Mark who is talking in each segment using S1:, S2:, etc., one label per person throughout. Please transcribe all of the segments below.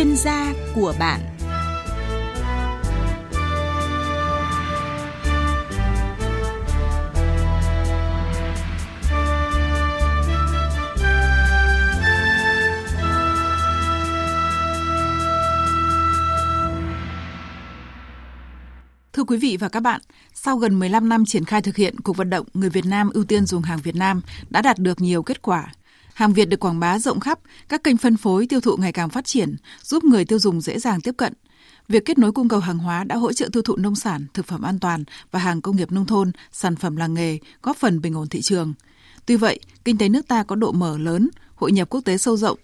S1: chuyên gia của bạn Thưa quý vị và các bạn, sau gần 15 năm triển khai thực hiện cuộc vận động người Việt Nam ưu tiên dùng hàng Việt Nam đã đạt được nhiều kết quả. Hàng Việt được quảng bá rộng khắp, các kênh phân phối tiêu thụ ngày càng phát triển, giúp người tiêu dùng dễ dàng tiếp cận. Việc kết nối cung cầu hàng hóa đã hỗ trợ tiêu thụ nông sản, thực phẩm an toàn và hàng công nghiệp nông thôn, sản phẩm làng nghề, góp phần bình ổn thị trường. Tuy vậy, kinh tế nước ta có độ mở lớn, hội nhập quốc tế sâu rộng,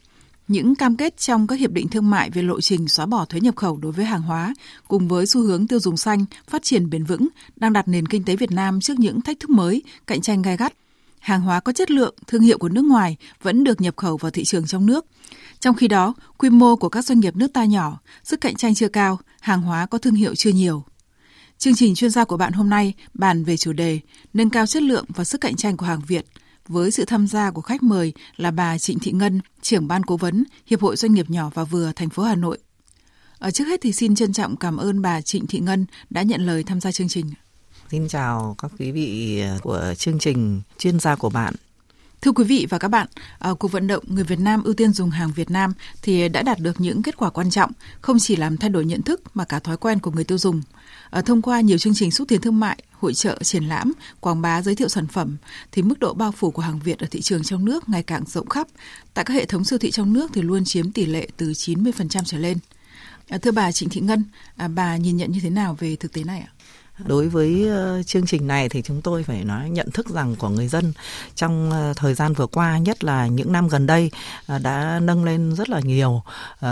S1: những cam kết trong các hiệp định thương mại về lộ trình xóa bỏ thuế nhập khẩu đối với hàng hóa cùng với xu hướng tiêu dùng xanh, phát triển bền vững đang đặt nền kinh tế Việt Nam trước những thách thức mới, cạnh tranh gai gắt. Hàng hóa có chất lượng, thương hiệu của nước ngoài vẫn được nhập khẩu vào thị trường trong nước. Trong khi đó, quy mô của các doanh nghiệp nước ta nhỏ, sức cạnh tranh chưa cao, hàng hóa có thương hiệu chưa nhiều. Chương trình chuyên gia của bạn hôm nay bàn về chủ đề nâng cao chất lượng và sức cạnh tranh của hàng Việt – với sự tham gia của khách mời là bà Trịnh Thị Ngân, trưởng ban cố vấn Hiệp hội Doanh nghiệp nhỏ và vừa thành phố Hà Nội. Ở trước hết thì xin trân trọng cảm ơn bà Trịnh Thị Ngân đã nhận lời tham gia chương trình.
S2: Xin chào các quý vị à, của chương trình chuyên gia của bạn.
S1: Thưa quý vị và các bạn, à, cuộc vận động người Việt Nam ưu tiên dùng hàng Việt Nam thì đã đạt được những kết quả quan trọng, không chỉ làm thay đổi nhận thức mà cả thói quen của người tiêu dùng. À, thông qua nhiều chương trình xúc tiến thương mại, hội trợ, triển lãm, quảng bá giới thiệu sản phẩm thì mức độ bao phủ của hàng Việt ở thị trường trong nước ngày càng rộng khắp. Tại các hệ thống siêu thị trong nước thì luôn chiếm tỷ lệ từ 90% trở lên. Thưa bà Trịnh Thị Ngân, bà nhìn nhận như thế nào về thực tế này ạ?
S2: Đối với ờ, chương trình này thì chúng tôi phải nói, nhận thức rằng của người dân trong ờ, thời gian vừa qua, nhất là những năm gần đây ờ, đã nâng lên rất là nhiều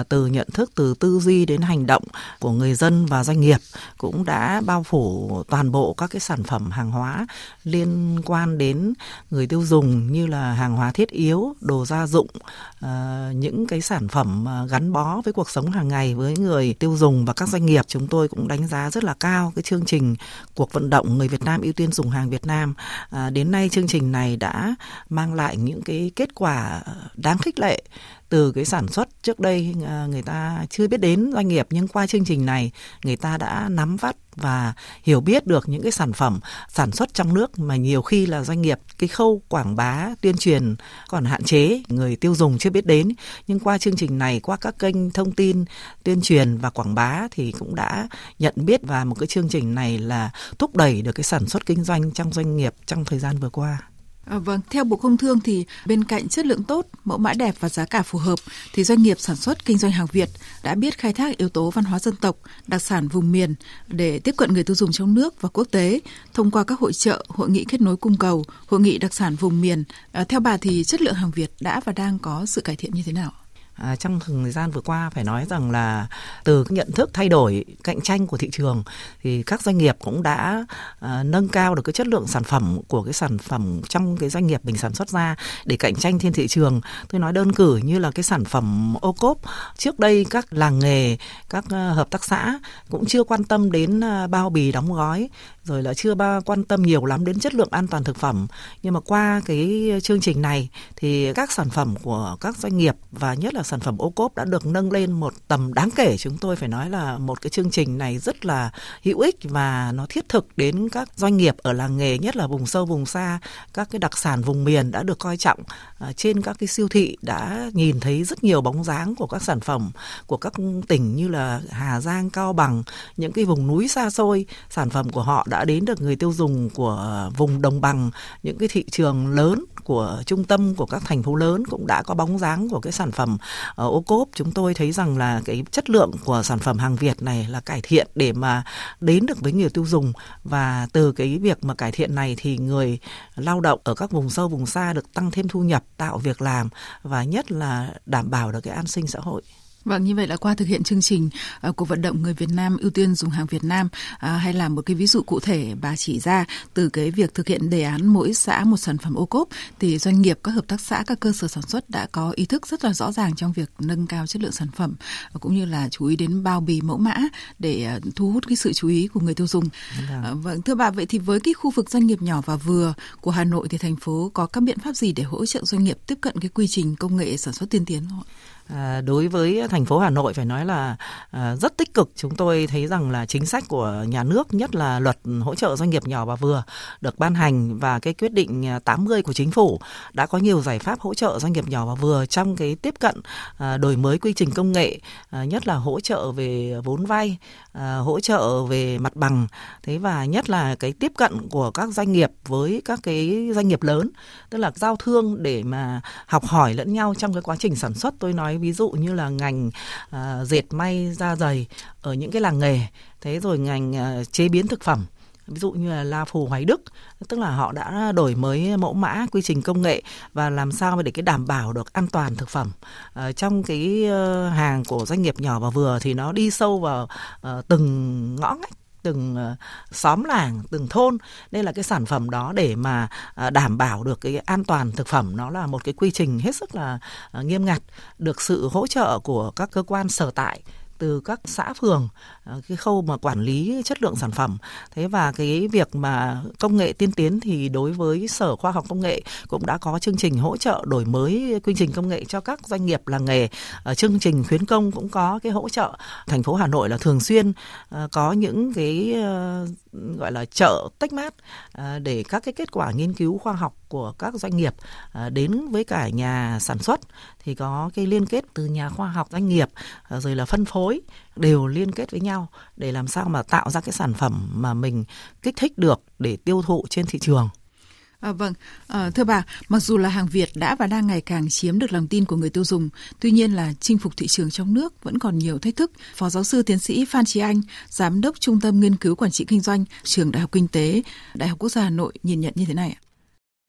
S2: từ nhận thức, từ tư duy đến hành động của người dân và doanh nghiệp, cũng đã bao phủ toàn bộ các cái sản phẩm hàng hóa liên quan đến người tiêu dùng như là hàng hóa thiết yếu, đồ gia dụng những cái sản phẩm gắn bó với cuộc sống hàng ngày với người tiêu dùng và các doanh nghiệp. Chúng tôi cũng đánh giá rất là cao cái chương trình cuộc vận động người Việt Nam ưu tiên dùng hàng Việt Nam. À, đến nay chương trình này đã mang lại những cái kết quả à, đáng khích lệ từ cái sản xuất trước đây à, người ta chưa biết đến doanh nghiệp, nhưng qua chương trình này, người ta đã nắm bắt và hiểu biết được những cái sản phẩm sản xuất trong nước mà nhiều khi là doanh nghiệp, cái khâu quảng bá, tuyên truyền còn hạn chế, người tiêu dùng chưa biết đến nhưng qua chương trình này, qua các kênh thông tin, tuyên truyền và quảng bá thì cũng đã nhận biết và một cái chương trình này là thúc đẩy được cái sản xuất kinh doanh trong doanh nghiệp trong thời gian vừa qua.
S1: À, vâng, theo Bộ Công Thương thì bên cạnh chất lượng tốt, mẫu mã đẹp và giá cả phù hợp thì doanh nghiệp sản xuất kinh doanh hàng Việt đã biết khai thác yếu tố văn hóa dân tộc, đặc sản vùng miền để tiếp cận người tiêu dùng trong nước và quốc tế thông qua các hội trợ, hội nghị kết nối cung cầu, hội nghị đặc sản vùng miền. À, theo bà thì chất lượng hàng Việt đã và đang có sự cải thiện như thế nào?
S2: À, trong thời gian vừa qua phải nói rằng là từ nhận thức thay đổi cạnh tranh của thị trường thì các doanh nghiệp cũng đã à, nâng cao được cái chất lượng sản phẩm của cái sản phẩm trong cái doanh nghiệp mình sản xuất ra để cạnh tranh trên thị trường. Tôi nói đơn cử như là cái sản phẩm ô cốp trước đây các làng nghề các uh, hợp tác xã cũng chưa quan tâm đến uh, bao bì đóng gói rồi là chưa ba quan tâm nhiều lắm đến chất lượng an toàn thực phẩm. Nhưng mà qua cái chương trình này thì các sản phẩm của các doanh nghiệp và nhất là sản phẩm ô cốp đã được nâng lên một tầm đáng kể. Chúng tôi phải nói là một cái chương trình này rất là hữu ích và nó thiết thực đến các doanh nghiệp ở làng nghề nhất là vùng sâu vùng xa. Các cái đặc sản vùng miền đã được coi trọng. À, trên các cái siêu thị đã nhìn thấy rất nhiều bóng dáng của các sản phẩm của các tỉnh như là Hà Giang Cao Bằng những cái vùng núi xa xôi. Sản phẩm của họ đã đã đến được người tiêu dùng của vùng đồng bằng, những cái thị trường lớn của trung tâm, của các thành phố lớn cũng đã có bóng dáng của cái sản phẩm ở ô cốp. Chúng tôi thấy rằng là cái chất lượng của sản phẩm hàng Việt này là cải thiện để mà đến được với người tiêu dùng. Và từ cái việc mà cải thiện này thì người lao động ở các vùng sâu, vùng xa được tăng thêm thu nhập, tạo việc làm và nhất là đảm bảo được cái an sinh xã hội.
S1: Vâng, như vậy là qua thực hiện chương trình uh, của vận động người Việt Nam ưu tiên dùng hàng Việt Nam uh, hay là một cái ví dụ cụ thể bà chỉ ra từ cái việc thực hiện đề án mỗi xã một sản phẩm ô cốp thì doanh nghiệp, các hợp tác xã, các cơ sở sản xuất đã có ý thức rất là rõ ràng trong việc nâng cao chất lượng sản phẩm uh, cũng như là chú ý đến bao bì mẫu mã để uh, thu hút cái sự chú ý của người tiêu dùng. Uh, vâng, thưa bà vậy thì với cái khu vực doanh nghiệp nhỏ và vừa của Hà Nội thì thành phố có các biện pháp gì để hỗ trợ doanh nghiệp tiếp cận cái quy trình công nghệ sản xuất tiên tiến không ạ?
S2: À, đối với thành phố Hà Nội phải nói là à, rất tích cực. Chúng tôi thấy rằng là chính sách của nhà nước, nhất là luật hỗ trợ doanh nghiệp nhỏ và vừa được ban hành và cái quyết định à, 80 của chính phủ đã có nhiều giải pháp hỗ trợ doanh nghiệp nhỏ và vừa trong cái tiếp cận à, đổi mới quy trình công nghệ, à, nhất là hỗ trợ về vốn vay, à, hỗ trợ về mặt bằng. Thế và nhất là cái tiếp cận của các doanh nghiệp với các cái doanh nghiệp lớn, tức là giao thương để mà học hỏi lẫn nhau trong cái quá trình sản xuất. Tôi nói ví dụ như là ngành à, dệt may da dày ở những cái làng nghề. Thế rồi ngành à, chế biến thực phẩm ví dụ như là La Phù Hoài Đức tức là họ đã đổi mới mẫu mã quy trình công nghệ và làm sao để cái đảm bảo được an toàn thực phẩm. Uh, trong cái ờ, hàng của doanh nghiệp nhỏ và vừa thì nó đi sâu vào uh, từng ngõ ngách từng ờ, xóm làng, từng thôn. Nên là cái sản phẩm đó để mà ờ, đảm bảo được cái an toàn thực phẩm, nó là một cái quy trình hết sức là ờ, nghiêm ngặt, được sự hỗ trợ của các cơ quan sở tại từ các xã phường ờ, cái khâu mà quản lý chất lượng sản phẩm. Thế và cái việc mà công nghệ tiên tiến thì đối với sở khoa học công nghệ cũng đã có chương trình hỗ trợ đổi mới quy trình công nghệ cho các doanh nghiệp làng nghề. Chương trình khuyến công cũng có cái hỗ trợ. Thành phố Hà Nội là thường xuyên ờ, có những cái ờ, gọi là chợ tách mát à, để các cái kết quả nghiên cứu khoa học của các doanh nghiệp à, đến với cả nhà sản xuất thì có cái liên kết từ nhà khoa học doanh nghiệp à, rồi là phân phối, đều liên kết với nhau để làm sao mà tạo ra cái sản phẩm mà mình kích thích được để tiêu thụ trên thị trường.
S1: À, vâng, à, thưa bà, mặc dù là hàng Việt đã và đang ngày càng chiếm được lòng tin của người tiêu dùng, tuy nhiên là chinh phục thị trường trong nước vẫn còn nhiều thách thức. Phó giáo sư tiến sĩ Phan Trí Anh, giám đốc Trung tâm Nghiên cứu Quản trị Kinh doanh, trường Đại học Kinh tế, Đại học Quốc gia Hà Nội nhìn nhận như thế này ạ?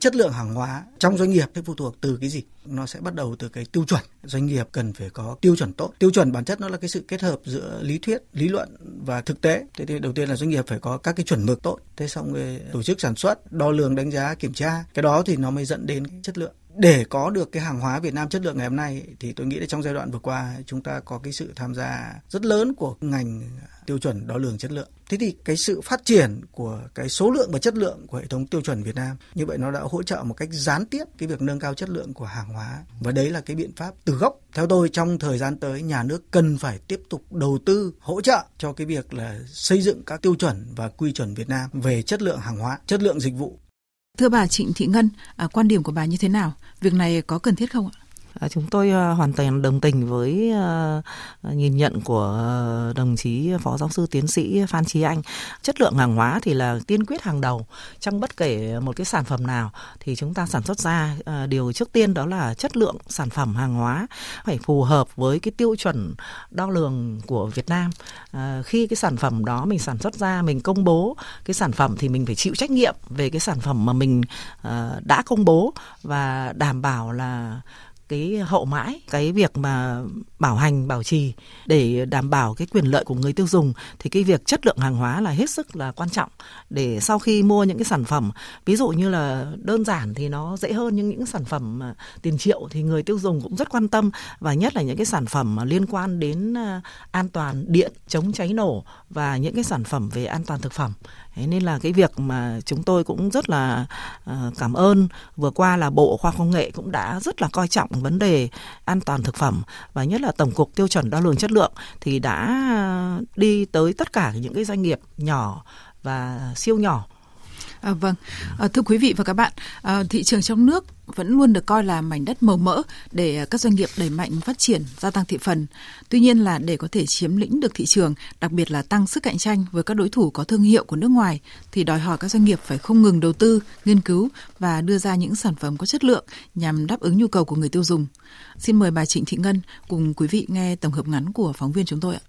S3: Chất lượng hàng hóa trong doanh nghiệp sẽ phụ thuộc từ cái gì? Nó sẽ bắt đầu từ cái tiêu chuẩn. Doanh nghiệp cần phải có tiêu chuẩn tốt. Tiêu chuẩn bản chất nó là cái sự kết hợp giữa lý thuyết, lý luận và thực tế. Thế thì đầu tiên là doanh nghiệp phải có các cái chuẩn mực tốt. Thế xong rồi tổ chức sản xuất, đo lường, đánh giá, kiểm tra. Cái đó thì nó mới dẫn đến chất lượng để có được cái hàng hóa Việt Nam chất lượng ngày hôm nay thì tôi nghĩ là trong giai đoạn vừa qua chúng ta có cái sự tham gia rất lớn của ngành tiêu chuẩn đo lường chất lượng. Thế thì cái sự phát triển của cái số lượng và chất lượng của hệ thống tiêu chuẩn Việt Nam như vậy nó đã hỗ trợ một cách gián tiếp cái việc nâng cao chất lượng của hàng hóa và đấy là cái biện pháp từ gốc. Theo tôi trong thời gian tới nhà nước cần phải tiếp tục đầu tư hỗ trợ cho cái việc là xây dựng các tiêu chuẩn và quy chuẩn Việt Nam về chất lượng hàng hóa, chất lượng dịch vụ
S1: Thưa bà Trịnh Thị Ngân, à, quan điểm của bà như thế nào? Việc này có cần thiết không ạ?
S2: À, chúng tôi à, hoàn toàn đồng tình với à, nhìn nhận của đồng chí phó giáo sư tiến sĩ Phan Trí Anh. Chất lượng hàng hóa thì là tiên quyết hàng đầu trong bất kể một cái sản phẩm nào thì chúng ta sản xuất ra điều trước tiên đó là chất lượng sản phẩm hàng hóa phải phù hợp với cái tiêu chuẩn đo lường của Việt Nam. khi cái sản phẩm đó mình sản xuất ra, mình công bố cái sản phẩm thì mình phải chịu trách nhiệm về cái sản phẩm mà mình đã công bố và đảm bảo là cái hậu mãi, cái việc mà bảo hành, bảo trì để đảm bảo cái quyền lợi của người tiêu dùng thì cái việc chất lượng hàng hóa là hết sức là quan trọng. Để sau khi mua những cái sản phẩm, ví dụ như là đơn giản thì nó dễ hơn, nhưng những sản phẩm tiền triệu thì người tiêu dùng cũng rất quan tâm, và nhất là những cái sản phẩm liên quan đến à, an toàn điện chống cháy nổ và những cái sản phẩm về an toàn thực phẩm. Thế nên là cái việc mà chúng tôi cũng rất là ờ, cảm ơn. Vừa qua là Bộ Khoa Công nghệ cũng đã rất là coi trọng vấn đề an toàn thực phẩm và nhất là Tổng cục Tiêu chuẩn đo lường chất lượng thì đã ờ, đi tới tất cả những cái doanh nghiệp nhỏ và siêu nhỏ
S1: À, vâng, à, thưa quý vị và các bạn, à, thị trường trong nước vẫn luôn được coi là mảnh đất màu mỡ để à, các doanh nghiệp đẩy mạnh phát triển, gia tăng thị phần. Tuy nhiên là để có thể chiếm lĩnh được thị trường, đặc biệt là tăng sức cạnh tranh với các đối thủ có thương hiệu của nước ngoài, thì đòi hỏi các doanh nghiệp phải không ngừng đầu tư, nghiên cứu và đưa ra những sản phẩm có chất lượng nhằm đáp ứng nhu cầu của người tiêu dùng. Xin mời bà Trịnh Thị Ngân cùng quý vị nghe tổng hợp ngắn của phóng viên chúng tôi ạ.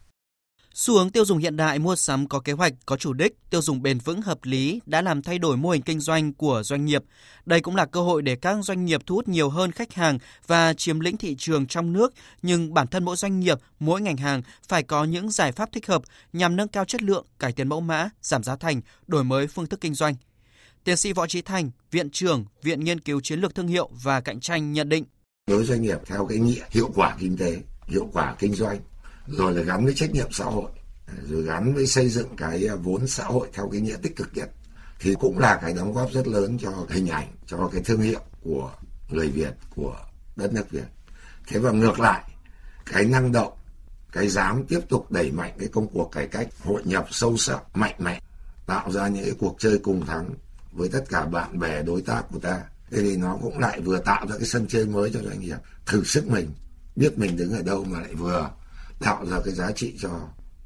S4: Xu hướng tiêu dùng hiện đại mua sắm có kế hoạch, có chủ đích, tiêu dùng bền vững hợp lý đã làm thay đổi mô hình kinh doanh của doanh nghiệp. Đây cũng là cơ hội để các doanh nghiệp thu hút nhiều hơn khách hàng và chiếm lĩnh thị trường trong nước, nhưng bản thân mỗi doanh nghiệp, mỗi ngành hàng phải có những giải pháp thích hợp nhằm nâng cao chất lượng, cải tiến mẫu mã, giảm giá thành, đổi mới phương thức kinh doanh. Tiến sĩ Võ Trí Thành, Viện trưởng Viện Nghiên cứu Chiến lược Thương hiệu và Cạnh tranh nhận định.
S5: Đối doanh nghiệp theo cái nghĩa hiệu quả kinh tế, hiệu quả kinh doanh rồi là gắn với trách nhiệm xã hội, rồi gắn với xây dựng cái vốn xã hội theo cái nghĩa tích cực nhất, thì cũng là cái đóng góp rất lớn cho hình ảnh, cho cái thương hiệu của người Việt, của đất nước Việt. Thế và ngược lại, cái năng động, cái dám tiếp tục đẩy mạnh cái công cuộc cải cách, hội nhập sâu sắc, mạnh mẽ, tạo ra những cái cuộc chơi cùng thắng với tất cả bạn bè, đối tác của ta, thế thì nó cũng lại vừa tạo ra cái sân chơi mới cho doanh nghiệp. Thử sức mình, biết mình đứng ở đâu mà lại vừa tạo ra cái giá trị cho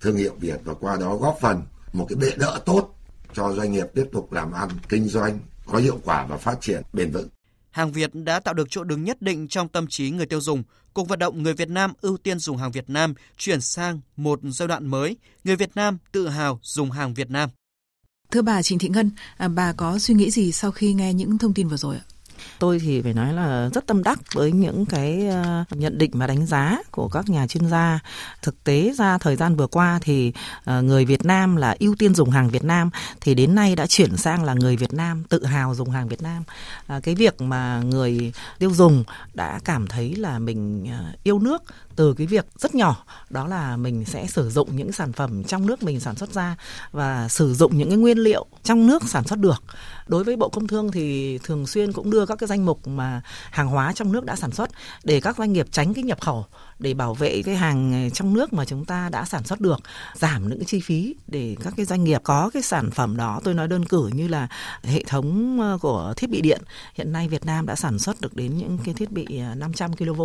S5: thương hiệu Việt và qua đó góp phần một cái bệ đỡ tốt cho doanh nghiệp tiếp tục làm ăn kinh doanh có hiệu quả và phát triển bền vững.
S4: Hàng Việt đã tạo được chỗ đứng nhất định trong tâm trí người tiêu dùng. Cuộc vận động người Việt Nam ưu tiên dùng hàng Việt Nam chuyển sang một giai đoạn mới, người Việt Nam tự hào dùng hàng Việt Nam.
S1: Thưa bà Trịnh Thị Ngân, à, bà có suy nghĩ gì sau khi nghe những thông tin vừa rồi ạ?
S2: Tôi thì phải nói là rất tâm đắc với những cái ờ, nhận định và đánh giá của các nhà chuyên gia. Thực tế ra thời gian vừa qua thì ờ, người Việt Nam là ưu tiên dùng hàng Việt Nam, thì đến nay đã chuyển sang là người Việt Nam tự hào dùng hàng Việt Nam. Ờ, cái việc mà người tiêu dùng đã cảm thấy là mình yêu nước từ cái việc rất nhỏ, đó là mình sẽ sử dụng những sản phẩm trong nước mình sản xuất ra và sử dụng những cái nguyên liệu trong nước sản xuất được. Đối với bộ công thương thì thường xuyên cũng đưa các cái danh mục mà hàng hóa trong nước đã sản xuất để các doanh nghiệp tránh cái nhập khẩu để bảo vệ cái hàng trong nước mà chúng ta đã sản xuất được giảm những cái chi phí để các cái doanh nghiệp có cái sản phẩm đó. Tôi nói đơn cử như là hệ thống ờ, của thiết bị điện. Hiện nay Việt Nam đã sản xuất được đến những cái thiết bị ờ, 500 kV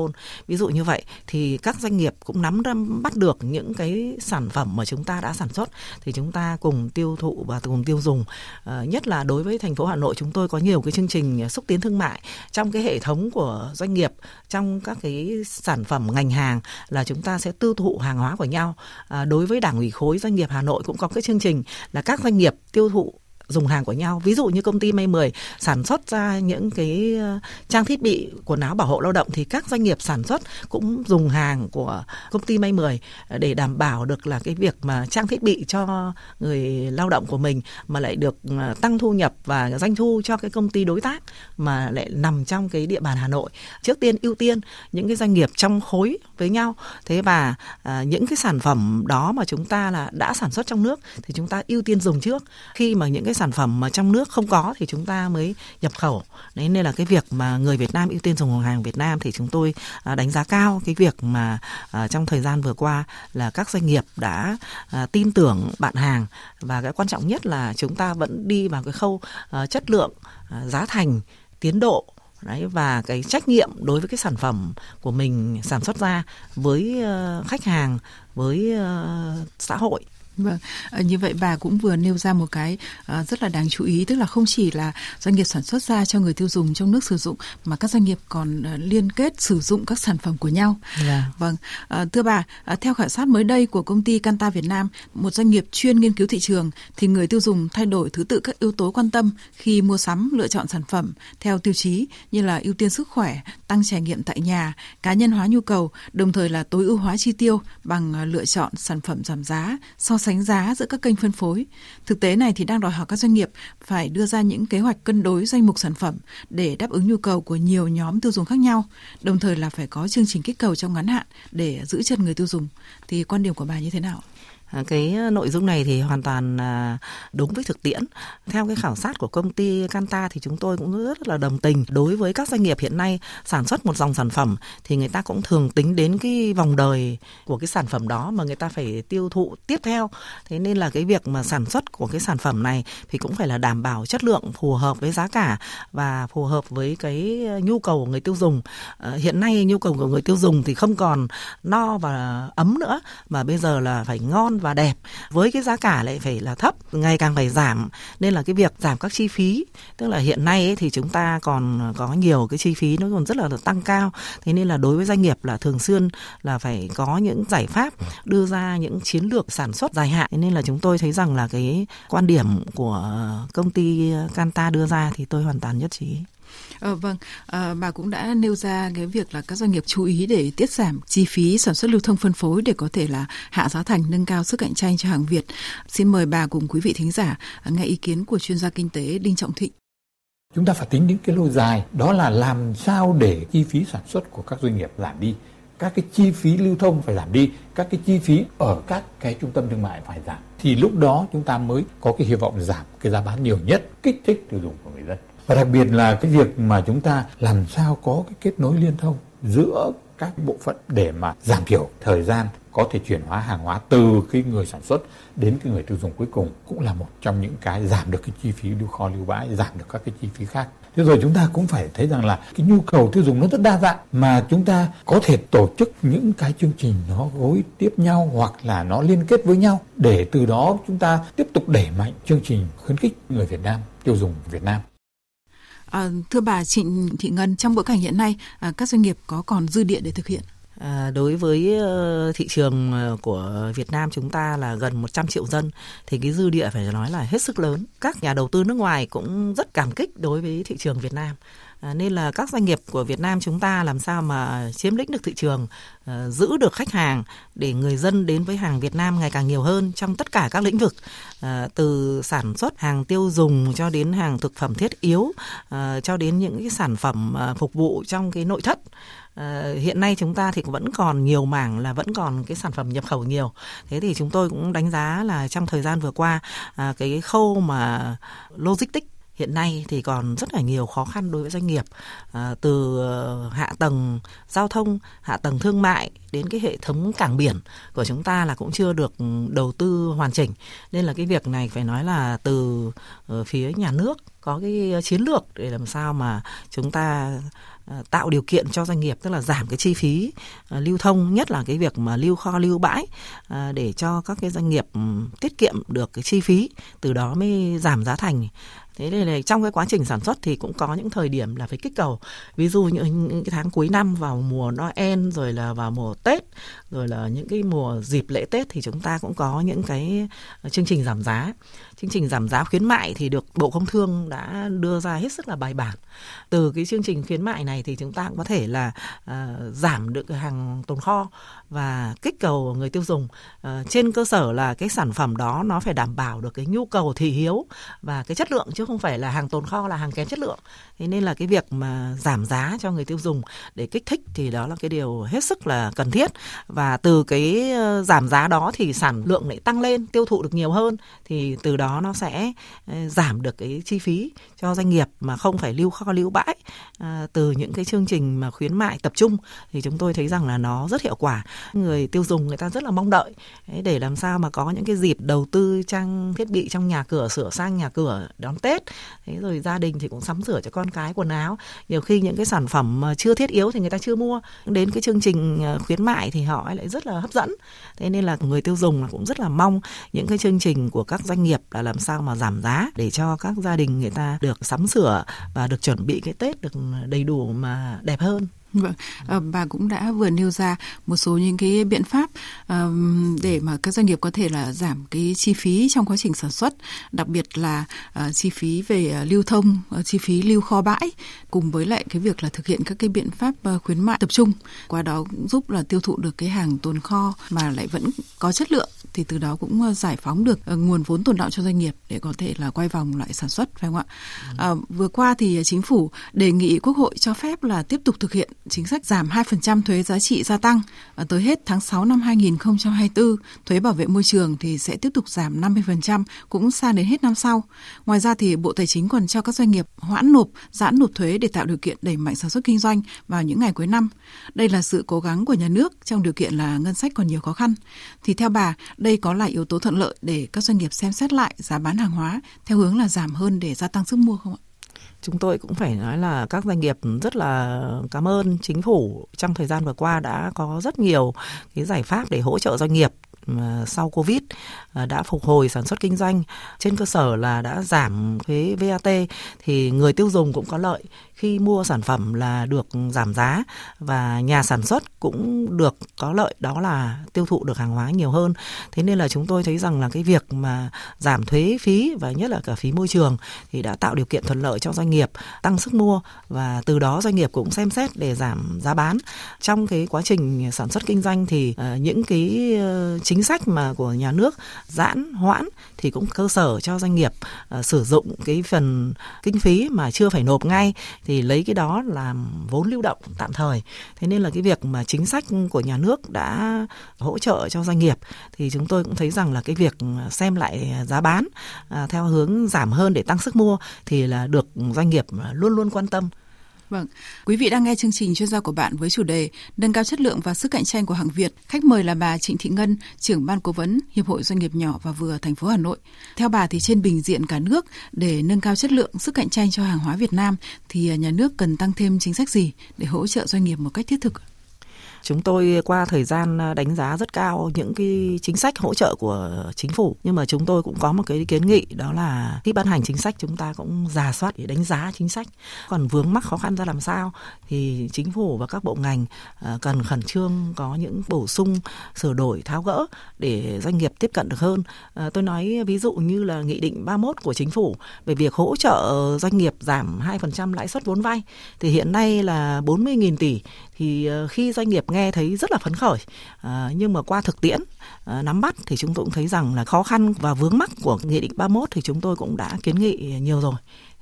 S2: ví dụ như vậy thì các doanh nghiệp cũng nắm bắt được những cái sản phẩm mà chúng ta đã sản xuất thì chúng ta cùng tiêu thụ và cùng tiêu dùng. À, nhất là đối với thành phố Hà Nội chúng tôi có nhiều cái chương trình xúc tiến thương mại trong cái hệ thống của doanh nghiệp trong các cái sản phẩm ngành hàng là chúng ta sẽ tiêu thụ hàng hóa của nhau. À, đối với đảng ủy khối doanh nghiệp Hà Nội cũng có cái chương trình là các doanh nghiệp tiêu thụ dùng hàng của nhau. Ví dụ như công ty May 10 sản xuất ra những cái ờ, trang thiết bị quần áo bảo hộ lao động thì các doanh nghiệp sản xuất cũng dùng hàng của công ty May 10 ờ, để đảm bảo được là cái việc mà trang thiết bị cho người lao động của mình mà lại được ờ, tăng thu nhập và doanh thu cho cái công ty đối tác mà lại nằm trong cái địa bàn Hà Nội. Trước tiên ưu tiên những cái doanh nghiệp trong khối với nhau. Thế và à, những cái sản phẩm đó mà chúng ta là đã sản xuất trong nước thì chúng ta ưu tiên dùng trước. Khi mà những cái sản phẩm mà trong nước không có thì chúng ta mới nhập khẩu. Đấy, nên là cái việc mà người Việt Nam ưu tiên dùng hàng Việt Nam thì chúng tôi à, đánh giá cao. Cái việc mà à, trong thời gian vừa qua là các doanh nghiệp đã à, tin tưởng bạn hàng và cái quan trọng nhất là chúng ta vẫn đi vào cái khâu chất lượng giá thành, tiến độ, đấy, và cái trách nhiệm đối với cái sản phẩm của mình sản xuất ra với ờ, khách hàng, với ờ, xã hội.
S1: Vâng, ờ, như vậy bà cũng vừa nêu ra một cái ờ, rất là đáng chú ý, tức là không chỉ là doanh nghiệp sản xuất ra cho người tiêu dùng trong nước sử dụng, mà các doanh nghiệp còn ờ, liên kết sử dụng các sản phẩm của nhau. Yeah. Dạ. Vâng, thưa bà, theo khảo sát mới đây của công ty Canta Việt Nam, một doanh nghiệp chuyên nghiên cứu thị trường, thì người tiêu dùng thay đổi thứ tự các yếu tố quan tâm khi mua sắm, lựa chọn sản phẩm theo tiêu chí như là ưu tiên sức khỏe, tăng trải nghiệm tại nhà, cá nhân hóa nhu cầu, đồng thời là tối ưu hóa chi tiêu bằng lựa chọn sản phẩm giảm giá, so sánh giá giữa các kênh phân phối. Thực tế này thì đang đòi hỏi các doanh nghiệp phải đưa ra những kế hoạch cân đối danh mục sản phẩm để đáp ứng nhu cầu của nhiều nhóm tiêu dùng khác nhau, đồng thời là phải có chương trình kích cầu trong ngắn hạn để giữ chân người tiêu dùng. Thì quan điểm của bà như thế nào?
S2: À, cái ờ, nội dung này thì hoàn toàn à, đúng với thực tiễn. Theo cái khảo sát của công ty Canta thì chúng tôi cũng rất là đồng tình đối với các doanh nghiệp hiện nay sản xuất một dòng sản phẩm thì người ta cũng thường tính đến cái vòng đời của cái sản phẩm đó mà người ta phải tiêu thụ tiếp theo. Thế nên là cái việc mà sản xuất của cái sản phẩm này thì cũng phải là đảm bảo chất lượng, phù hợp với giá cả và phù hợp với cái ờ, nhu cầu của người tiêu dùng. Ờ, hiện nay nhu cầu của người tiêu dùng thì không còn no và ấm nữa, mà bây giờ là phải ngon ngon và đẹp. Với cái giá cả lại phải là thấp ngày càng phải giảm nên là cái việc giảm các chi phí tức là hiện nay ấy, thì chúng ta còn có nhiều cái chi phí nó còn rất là tăng cao. Thế nên là đối với doanh nghiệp là thường xuyên là phải có những giải pháp đưa ra những chiến lược sản xuất dài hạn. Nên là chúng tôi thấy rằng là cái quan điểm của công ty Canta đưa ra thì tôi hoàn toàn nhất trí.
S1: Ờ, vâng, à, bà cũng đã nêu ra cái việc là các doanh nghiệp chú ý để tiết giảm chi phí sản xuất lưu thông phân phối để có thể là hạ giá thành nâng cao sức cạnh tranh cho hàng Việt. Xin mời bà cùng quý vị thính giả nghe ý kiến của chuyên gia kinh tế Đinh Trọng Thịnh.
S6: Chúng ta phải tính đến cái lâu dài, đó là làm sao để chi phí sản xuất của các doanh nghiệp giảm đi các cái chi phí lưu thông phải giảm đi các cái chi phí ở các cái trung tâm thương mại phải giảm thì lúc đó chúng ta mới có cái hy vọng giảm cái giá bán nhiều nhất kích thích tiêu dùng của người dân và đặc biệt là cái việc mà chúng ta làm sao có cái kết nối liên thông giữa các bộ phận để mà giảm thiểu thời gian có thể chuyển hóa hàng hóa từ cái người sản xuất đến cái người tiêu dùng cuối cùng cũng là một trong những cái giảm được cái chi phí lưu kho lưu bãi, giảm được các cái chi phí khác. Thế rồi chúng ta cũng phải thấy rằng là cái nhu cầu tiêu dùng nó rất đa dạng mà chúng ta có thể tổ chức những cái chương trình nó gối tiếp nhau hoặc là nó liên kết với nhau để từ đó chúng ta tiếp tục đẩy mạnh chương trình khuyến khích người Việt Nam tiêu dùng Việt Nam.
S1: À, thưa bà Trịnh Thị Ngân, trong bối cảnh hiện nay, à, các doanh nghiệp có còn dư địa để thực hiện?
S2: À, đối với ờ, thị trường ờ, của Việt Nam chúng ta là gần 100 triệu dân thì cái dư địa phải nói là hết sức lớn. Các nhà đầu tư nước ngoài cũng rất cảm kích đối với thị trường Việt Nam. À, nên là các doanh nghiệp của Việt Nam chúng ta làm sao mà chiếm lĩnh được thị trường, à, giữ được khách hàng để người dân đến với hàng Việt Nam ngày càng nhiều hơn trong tất cả các lĩnh vực, à, từ sản xuất hàng tiêu dùng cho đến hàng thực phẩm thiết yếu, à, cho đến những cái sản phẩm phục vụ trong cái nội thất. Hiện nay chúng ta thì vẫn còn nhiều mảng là vẫn còn cái sản phẩm nhập khẩu nhiều thế thì chúng tôi cũng đánh giá là trong thời gian vừa qua cái khâu mà logistics hiện nay thì còn rất là nhiều khó khăn đối với doanh nghiệp. À, từ ờ, hạ tầng giao thông hạ tầng thương mại đến cái hệ thống cảng biển của chúng ta là cũng chưa được đầu tư hoàn chỉnh. Nên là cái việc này phải nói là từ ờ, phía nhà nước có cái chiến lược để làm sao mà chúng ta ờ, tạo điều kiện cho doanh nghiệp tức là giảm cái chi phí lưu thông nhất là cái việc mà lưu kho lưu bãi để cho các cái doanh nghiệp ừ, tiết kiệm được cái chi phí từ đó mới giảm giá thành thế này là trong cái quá trình sản xuất thì cũng có những thời điểm là phải kích cầu. Ví dụ như những cái tháng cuối năm vào mùa noel rồi là vào mùa tết rồi là những cái mùa dịp lễ tết thì chúng ta cũng có những cái ờ, chương trình giảm giá. Chương trình giảm giá khuyến mại thì được bộ công thương đã đưa ra hết sức là bài bản. Từ cái chương trình khuyến mại này thì chúng ta cũng có thể là uh, giảm được hàng tồn kho và kích cầu người tiêu dùng. Uh, trên cơ sở là cái sản phẩm đó nó phải đảm bảo được cái nhu cầu thị hiếu và cái chất lượng chứ không phải là hàng tồn kho là hàng kém chất lượng. Thế nên là cái việc mà giảm giá cho người tiêu dùng để kích thích thì đó là cái điều hết sức là cần thiết. Và từ cái ờ, giảm giá đó thì sản lượng lại tăng lên tiêu thụ được nhiều hơn thì từ đó nó sẽ ờ, giảm được cái chi phí cho doanh nghiệp mà không phải lưu kho lưu bãi à, từ những cái chương trình mà khuyến mại tập trung. Thì chúng tôi thấy rằng là nó rất hiệu quả. Người tiêu dùng người ta rất là mong đợi. Để làm sao mà có những cái dịp đầu tư trang thiết bị trong nhà cửa sửa sang nhà cửa đón Tết thế rồi gia đình thì cũng sắm sửa cho con cái quần áo. Nhiều khi những cái sản phẩm mà chưa thiết yếu thì người ta chưa mua. Đến cái chương trình ờ, khuyến mại thì họ lại rất là hấp dẫn. Thế nên là người tiêu dùng cũng rất là mong những cái chương trình của các doanh nghiệp là làm sao mà giảm giá để cho các gia đình người ta được sắm sửa và được chuẩn bị cái Tết được đầy đủ mà đẹp hơn.
S1: Vâng, à, bà cũng đã vừa nêu ra một số những cái biện pháp ờ, để mà các doanh nghiệp có thể là giảm cái chi phí trong quá trình sản xuất, đặc biệt là ờ, chi phí về lưu thông, chi phí lưu kho bãi, cùng với lại cái việc là thực hiện các cái biện pháp khuyến mại tập trung, qua đó cũng giúp là tiêu thụ được cái hàng tồn kho mà lại vẫn có chất lượng thì từ đó cũng uh, giải phóng được uh, nguồn vốn tồn động cho doanh nghiệp để có thể là quay vòng lại sản xuất phải không ạ? Uh, vừa qua thì chính phủ đề nghị Quốc hội cho phép là tiếp tục thực hiện chính sách giảm 2% thuế giá trị gia tăng tới hết tháng 6 năm 2024, thuế bảo vệ môi trường thì sẽ tiếp tục giảm 50% cũng sang đến hết năm sau. Ngoài ra thì Bộ Tài chính còn cho các doanh nghiệp hoãn nộp, giãn nộp thuế để tạo điều kiện đẩy mạnh sản xuất kinh doanh vào những ngày cuối năm. Đây là sự cố gắng của nhà nước trong điều kiện là ngân sách còn nhiều khó khăn. Thì theo bà, đây có là yếu tố thuận lợi để các doanh nghiệp xem xét lại giá bán hàng hóa theo hướng là giảm hơn để gia tăng sức mua không ạ?
S2: chúng tôi cũng phải nói là các doanh nghiệp rất là cảm ơn chính phủ. Trong thời gian vừa qua đã có rất nhiều cái giải pháp để hỗ trợ doanh nghiệp sau Covid à, đã phục hồi sản xuất kinh doanh. Trên cơ sở là đã giảm thuế VAT thì người tiêu dùng cũng có lợi khi mua sản phẩm là được giảm giá và nhà sản xuất cũng được có lợi, đó là tiêu thụ được hàng hóa nhiều hơn. Thế nên là chúng tôi thấy rằng là cái việc mà giảm thuế phí và nhất là cả phí môi trường thì đã tạo điều kiện thuận lợi cho doanh nghiệp tăng sức mua và từ đó doanh nghiệp cũng xem xét để giảm giá bán. Trong cái quá trình sản xuất kinh doanh thì ờ, những cái ờ, chính sách mà của nhà nước giãn, hoãn thì cũng cơ sở cho doanh nghiệp ờ, sử dụng cái phần kinh phí mà chưa phải nộp ngay thì lấy cái đó làm vốn lưu động tạm thời. Thế nên là cái việc mà chính sách của nhà nước đã hỗ trợ cho doanh nghiệp thì chúng tôi cũng thấy rằng là cái việc xem lại giá bán à, theo hướng giảm hơn để tăng sức mua thì là được doanh nghiệp luôn luôn quan tâm.
S1: Vâng, quý vị đang nghe chương trình chuyên gia của bạn với chủ đề nâng cao chất lượng và sức cạnh tranh của hàng Việt. Khách mời là bà Trịnh Thị Ngân, trưởng ban cố vấn Hiệp hội Doanh nghiệp nhỏ và vừa thành phố Hà Nội. Theo bà thì trên bình diện cả nước để nâng cao chất lượng, sức cạnh tranh cho hàng hóa Việt Nam thì nhà nước cần tăng thêm chính sách gì để hỗ trợ doanh nghiệp một cách thiết thực?
S2: Chúng tôi qua thời gian à, đánh giá rất cao những cái chính sách hỗ trợ của chính phủ nhưng mà chúng tôi cũng có một cái kiến nghị, đó là khi ban hành chính sách, chúng ta cũng giả soát để đánh giá chính sách. Còn vướng mắc khó khăn ra làm sao thì chính phủ và các bộ ngành à, cần khẩn trương có những bổ sung, sửa đổi, tháo gỡ để doanh nghiệp tiếp cận được hơn. À, tôi nói ví dụ như là nghị định 31 của chính phủ về việc hỗ trợ doanh nghiệp giảm 2% lãi suất vốn vay, thì hiện nay là 40.000 tỷ thì ờ, khi doanh nghiệp nghe thấy rất là phấn khởi à, nhưng mà qua thực tiễn à, nắm bắt thì chúng tôi cũng thấy rằng là khó khăn và vướng mắc của nghị định 31 thì chúng tôi cũng đã kiến nghị nhiều rồi.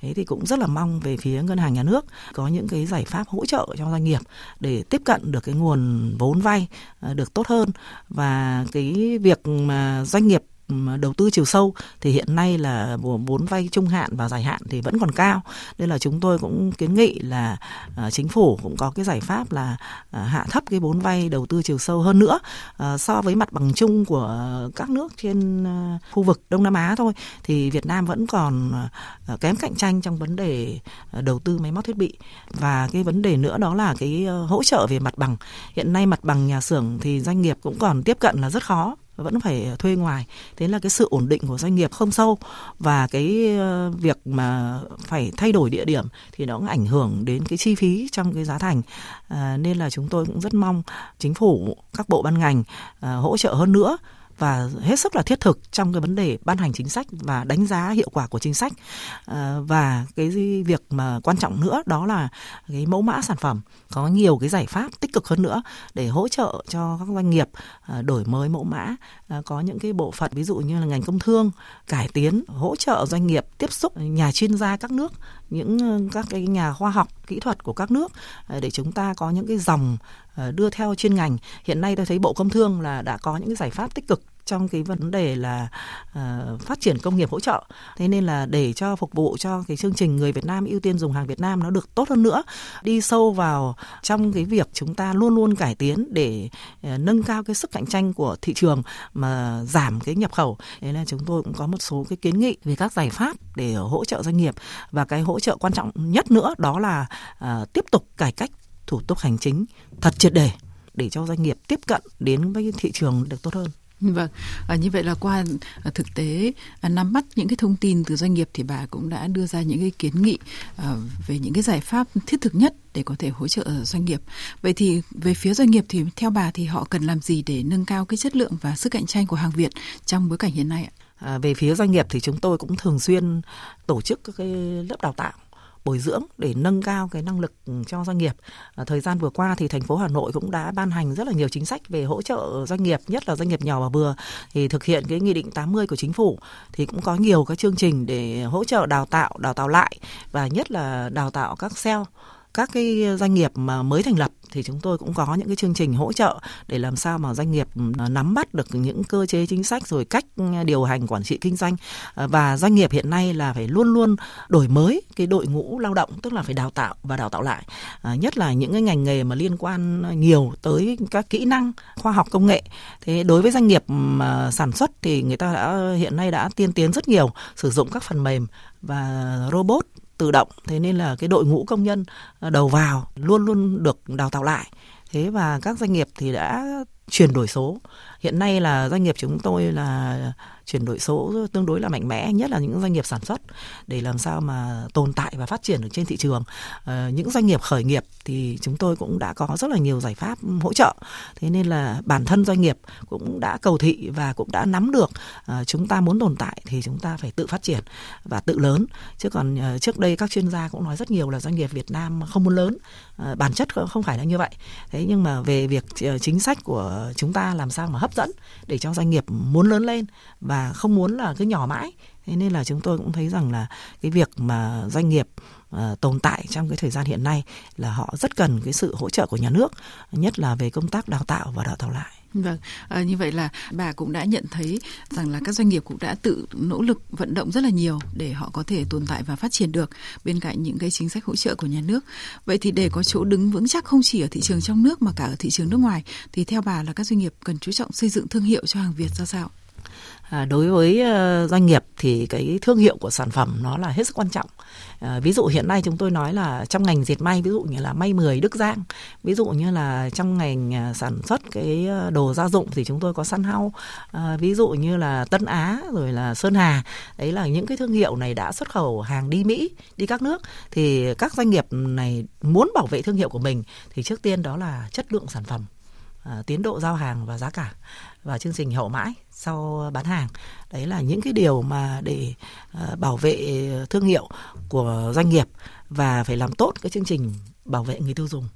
S2: Thế thì cũng rất là mong về phía ngân hàng nhà nước có những cái giải pháp hỗ trợ cho doanh nghiệp để tiếp cận được cái nguồn vốn vay được tốt hơn. Và cái việc mà doanh nghiệp đầu tư chiều sâu thì hiện nay là vốn vay trung hạn và dài hạn thì vẫn còn cao. Nên là chúng tôi cũng kiến nghị là à, chính phủ cũng có cái giải pháp là à, hạ thấp cái vốn vay đầu tư chiều sâu hơn nữa à, so với mặt bằng chung của các nước trên khu vực Đông Nam Á thôi. Thì Việt Nam vẫn còn kém cạnh tranh trong vấn đề đầu tư máy móc thiết bị. Và cái vấn đề nữa đó là cái ờ, hỗ trợ về mặt bằng. Hiện nay mặt bằng nhà xưởng thì doanh nghiệp cũng còn tiếp cận là rất khó vẫn phải thuê ngoài. Thế là cái sự ổn định của doanh nghiệp không sâu và cái ờ, việc mà phải thay đổi địa điểm thì nó cũng ảnh hưởng đến cái chi phí trong cái giá thành. À, nên là chúng tôi cũng rất mong chính phủ các bộ ban ngành à, hỗ trợ hơn nữa và hết sức là thiết thực trong cái vấn đề ban hành chính sách và đánh giá hiệu quả của chính sách. À, và cái việc mà quan trọng nữa đó là cái mẫu mã sản phẩm có nhiều cái giải pháp tích cực hơn nữa để hỗ trợ cho các doanh nghiệp à, đổi mới mẫu mã. À, có những cái bộ phận ví dụ như là ngành công thương cải tiến hỗ trợ doanh nghiệp tiếp xúc nhà chuyên gia các nước những các cái nhà khoa học kỹ thuật của các nước để chúng ta có những cái dòng đưa theo chuyên ngành. Hiện nay tôi thấy bộ công thương là đã có những cái giải pháp tích cực trong cái vấn đề là uh, phát triển công nghiệp hỗ trợ. Thế nên là để cho phục vụ cho cái chương trình người Việt Nam ưu tiên dùng hàng Việt Nam nó được tốt hơn nữa đi sâu vào trong cái việc chúng ta luôn luôn cải tiến để uh, nâng cao cái sức cạnh tranh của thị trường mà giảm cái nhập khẩu. Thế nên chúng tôi cũng có một số cái kiến nghị về các giải pháp để hỗ trợ doanh nghiệp. Và cái hỗ trợ quan trọng nhất nữa đó là uh, tiếp tục cải cách thủ tục hành chính thật triệt để để cho doanh nghiệp tiếp cận đến với thị trường được tốt hơn.
S1: Vâng, à, như vậy là qua à, thực tế à, nắm bắt những cái thông tin từ doanh nghiệp thì bà cũng đã đưa ra những cái kiến nghị à, về những cái giải pháp thiết thực nhất để có thể hỗ trợ doanh nghiệp. Vậy thì về phía doanh nghiệp thì theo bà thì họ cần làm gì để nâng cao cái chất lượng và sức cạnh tranh của hàng Việt trong bối cảnh hiện nay ạ?
S2: À, về phía doanh nghiệp thì chúng tôi cũng thường xuyên tổ chức các cái lớp đào tạo bồi dưỡng để nâng cao cái năng lực cho doanh nghiệp. À, thời gian vừa qua thì thành phố Hà Nội cũng đã ban hành rất là nhiều chính sách về hỗ trợ doanh nghiệp, nhất là doanh nghiệp nhỏ và vừa thì thực hiện cái nghị định 80 của chính phủ thì cũng có nhiều các chương trình để hỗ trợ đào tạo, đào tạo lại và nhất là đào tạo các sale các cái doanh nghiệp mà mới thành lập thì chúng tôi cũng có những cái chương trình hỗ trợ để làm sao mà doanh nghiệp ừ, nắm bắt được những cơ chế chính sách rồi cách ừ, điều hành quản trị kinh doanh. Ờ, và doanh nghiệp hiện nay là phải luôn luôn đổi mới cái đội ngũ lao động tức là phải đào tạo và đào tạo lại. À, nhất là những cái ngành nghề mà liên quan nhiều tới các kỹ năng khoa học công nghệ. Thế đối với doanh nghiệp mà sản xuất thì người ta đã hiện nay đã tiên tiến rất nhiều sử dụng các phần mềm và robot tự động. Thế nên là cái đội ngũ công nhân à, đầu vào luôn luôn được đào tạo lại. Thế và các doanh nghiệp thì đã chuyển đổi số. Hiện nay là doanh nghiệp chúng tôi là chuyển đổi số tương đối là mạnh mẽ nhất là những doanh nghiệp sản xuất để làm sao mà tồn tại và phát triển được trên thị trường. À, những doanh nghiệp khởi nghiệp thì chúng tôi cũng đã có rất là nhiều giải pháp hỗ trợ. Thế nên là bản thân doanh nghiệp cũng đã cầu thị và cũng đã nắm được à, chúng ta muốn tồn tại thì chúng ta phải tự phát triển và tự lớn. Chứ còn à, trước đây các chuyên gia cũng nói rất nhiều là doanh nghiệp Việt Nam không muốn lớn à, bản chất không phải là như vậy. Thế nhưng mà về việc chính sách của chúng ta làm sao mà hấp dẫn để cho doanh nghiệp muốn lớn lên và và không muốn là cứ nhỏ mãi thế nên là chúng tôi cũng thấy rằng là cái việc mà doanh nghiệp uh, tồn tại trong cái thời gian hiện nay là họ rất cần cái sự hỗ trợ của nhà nước nhất là về công tác đào tạo và đào tạo lại
S1: Vâng, à, như vậy là bà cũng đã nhận thấy rằng là các doanh nghiệp cũng đã tự nỗ lực vận động rất là nhiều để họ có thể tồn tại và phát triển được bên cạnh những cái chính sách hỗ trợ của nhà nước. Vậy thì để có chỗ đứng vững chắc không chỉ ở thị trường trong nước mà cả ở thị trường nước ngoài thì theo bà là các doanh nghiệp cần chú trọng xây dựng thương hiệu cho hàng Việt ra sao?
S2: À, đối với ờ, doanh nghiệp thì cái thương hiệu của sản phẩm nó là hết sức quan trọng. À, ví dụ hiện nay chúng tôi nói là trong ngành dệt may ví dụ như là may 10 Đức Giang, ví dụ như là trong ngành à, sản xuất cái ờ, đồ gia dụng thì chúng tôi có Sun hau à, ví dụ như là Tân Á rồi là Sơn Hà. Đấy là những cái thương hiệu này đã xuất khẩu hàng đi Mỹ, đi các nước thì các doanh nghiệp này muốn bảo vệ thương hiệu của mình thì trước tiên đó là chất lượng sản phẩm À, tiến độ giao hàng và giá cả và chương trình hậu mãi sau bán hàng. Đấy là những cái điều mà để à, bảo vệ thương hiệu của doanh nghiệp và phải làm tốt cái chương trình bảo vệ người tiêu dùng.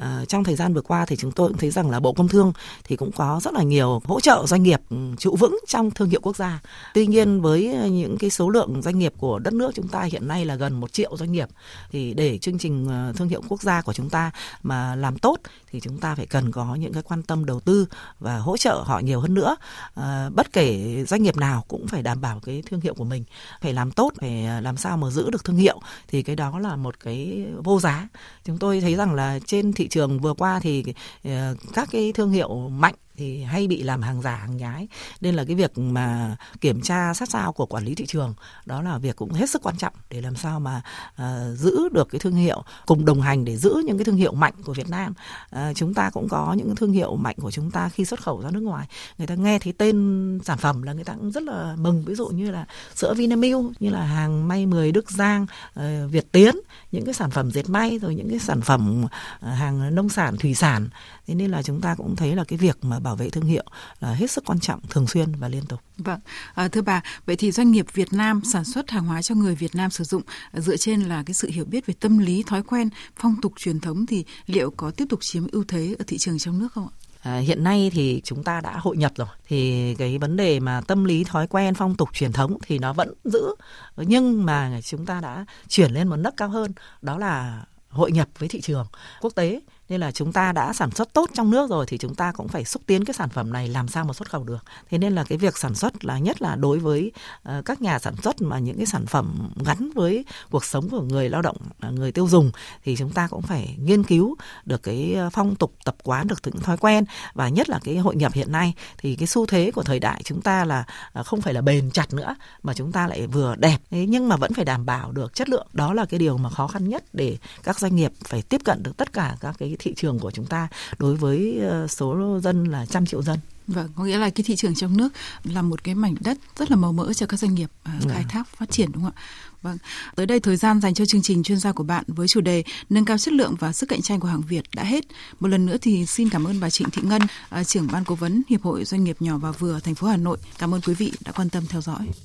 S2: À, trong thời gian vừa qua thì chúng tôi cũng thấy rằng là Bộ Công Thương thì cũng có rất là nhiều hỗ trợ doanh nghiệp ừ, trụ vững trong thương hiệu quốc gia. Tuy nhiên với những cái số lượng doanh nghiệp của đất nước chúng ta hiện nay là gần một triệu doanh nghiệp thì để chương trình ờ, thương hiệu quốc gia của chúng ta mà làm tốt thì chúng ta phải cần có những cái quan tâm đầu tư và hỗ trợ họ nhiều hơn nữa. À, bất kể doanh nghiệp nào cũng phải đảm bảo cái thương hiệu của mình, phải làm tốt, phải làm sao mà giữ được thương hiệu thì cái đó là một cái vô giá. Chúng tôi thấy rằng là trên thị trường vừa qua thì ờ, các cái thương hiệu mạnh thì hay bị làm hàng giả hàng nhái. Nên là cái việc mà kiểm tra sát sao của quản lý thị trường đó là việc cũng hết sức quan trọng để làm sao mà uh, giữ được cái thương hiệu cùng đồng hành để giữ những cái thương hiệu mạnh của Việt Nam. Uh, chúng ta cũng có những thương hiệu mạnh của chúng ta khi xuất khẩu ra nước ngoài. Người ta nghe thấy tên sản phẩm là người ta cũng rất là mừng. Ví dụ như là sữa Vinamilk như là hàng may 10 Đức Giang uh, Việt Tiến những cái sản phẩm dệt may rồi những cái sản phẩm uh, hàng nông sản thủy sản. Thế nên là chúng ta cũng thấy là cái việc mà bảo vệ thương hiệu là hết sức quan trọng thường xuyên và liên tục.
S1: Vâng, à, thưa bà, vậy thì doanh nghiệp Việt Nam sản xuất hàng hóa cho người Việt Nam sử dụng à, dựa trên là cái sự hiểu biết về tâm lý, thói quen, phong tục truyền thống thì liệu có tiếp tục chiếm ưu thế ở thị trường trong nước không ạ?
S2: À, hiện nay thì chúng ta đã hội nhập rồi thì cái vấn đề mà tâm lý thói quen phong tục truyền thống thì nó vẫn giữ nhưng mà chúng ta đã chuyển lên một nấc cao hơn đó là hội nhập với thị trường quốc tế nên là chúng ta đã sản xuất tốt trong nước rồi thì chúng ta cũng phải xúc tiến cái sản phẩm này làm sao mà xuất khẩu được. Thế nên là cái việc sản xuất là nhất là đối với uh, các nhà sản xuất mà những cái sản phẩm gắn với cuộc sống của người lao động ờ, người tiêu dùng thì chúng ta cũng phải nghiên cứu được cái ờ, phong tục tập quán được những thói quen và nhất là cái hội nhập hiện nay thì cái xu thế của thời đại chúng ta là không phải là bền chặt nữa mà chúng ta lại vừa đẹp. Thế nhưng mà vẫn phải đảm bảo được chất lượng. Đó là cái điều mà khó khăn nhất để các doanh nghiệp phải tiếp cận được tất cả các cái thị trường của chúng ta đối với ờ, số dân là trăm triệu dân.
S1: Vâng, có nghĩa là cái thị trường trong nước là một cái mảnh đất rất là màu mỡ cho các doanh nghiệp uh, khai thác phát triển đúng không ạ? Vâng, tới đây thời gian dành cho chương trình chuyên gia của bạn với chủ đề nâng cao chất lượng và sức cạnh tranh của hàng Việt đã hết. Một lần nữa thì xin cảm ơn bà Trịnh Thị Ngân, uh, trưởng ban cố vấn Hiệp hội Doanh nghiệp nhỏ và vừa thành phố Hà Nội. Cảm ơn quý vị đã quan tâm theo dõi.